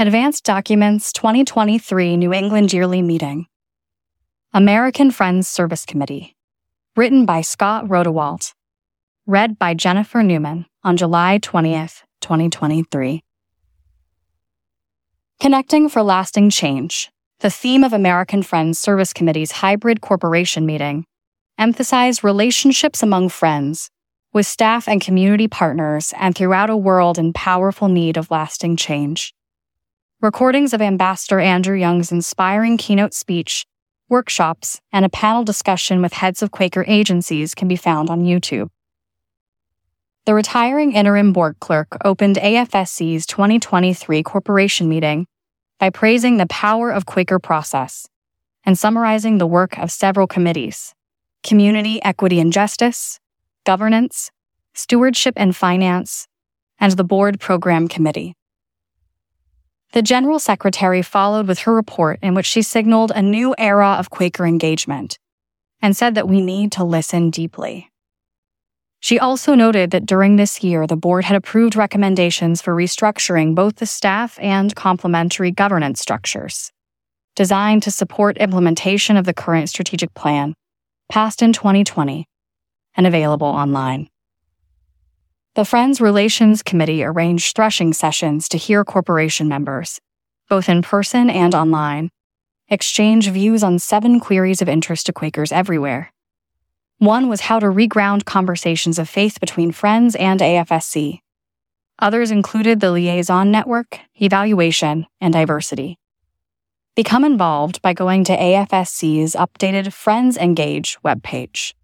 Advanced Documents 2023 New England Yearly Meeting. American Friends Service Committee. Written by Scott Rhodewalt. Read by Jennifer Newman on July 20th, 2023. Connecting for Lasting Change, the theme of American Friends Service Committee's hybrid corporation meeting, emphasized relationships among friends, with staff and community partners, and throughout a world in powerful need of lasting change. Recordings of Ambassador Andrew Young's inspiring keynote speech, workshops, and a panel discussion with heads of Quaker agencies can be found on YouTube. The retiring interim board clerk opened AFSC's 2023 corporation meeting by praising the power of Quaker process and summarizing the work of several committees community, equity, and justice, governance, stewardship and finance, and the board program committee. The General Secretary followed with her report in which she signaled a new era of Quaker engagement and said that we need to listen deeply. She also noted that during this year, the board had approved recommendations for restructuring both the staff and complementary governance structures, designed to support implementation of the current strategic plan, passed in 2020 and available online. The Friends Relations Committee arranged threshing sessions to hear corporation members, both in person and online, exchange views on seven queries of interest to Quakers everywhere. One was how to reground conversations of faith between Friends and AFSC. Others included the liaison network, evaluation, and diversity. Become involved by going to AFSC's updated Friends Engage webpage.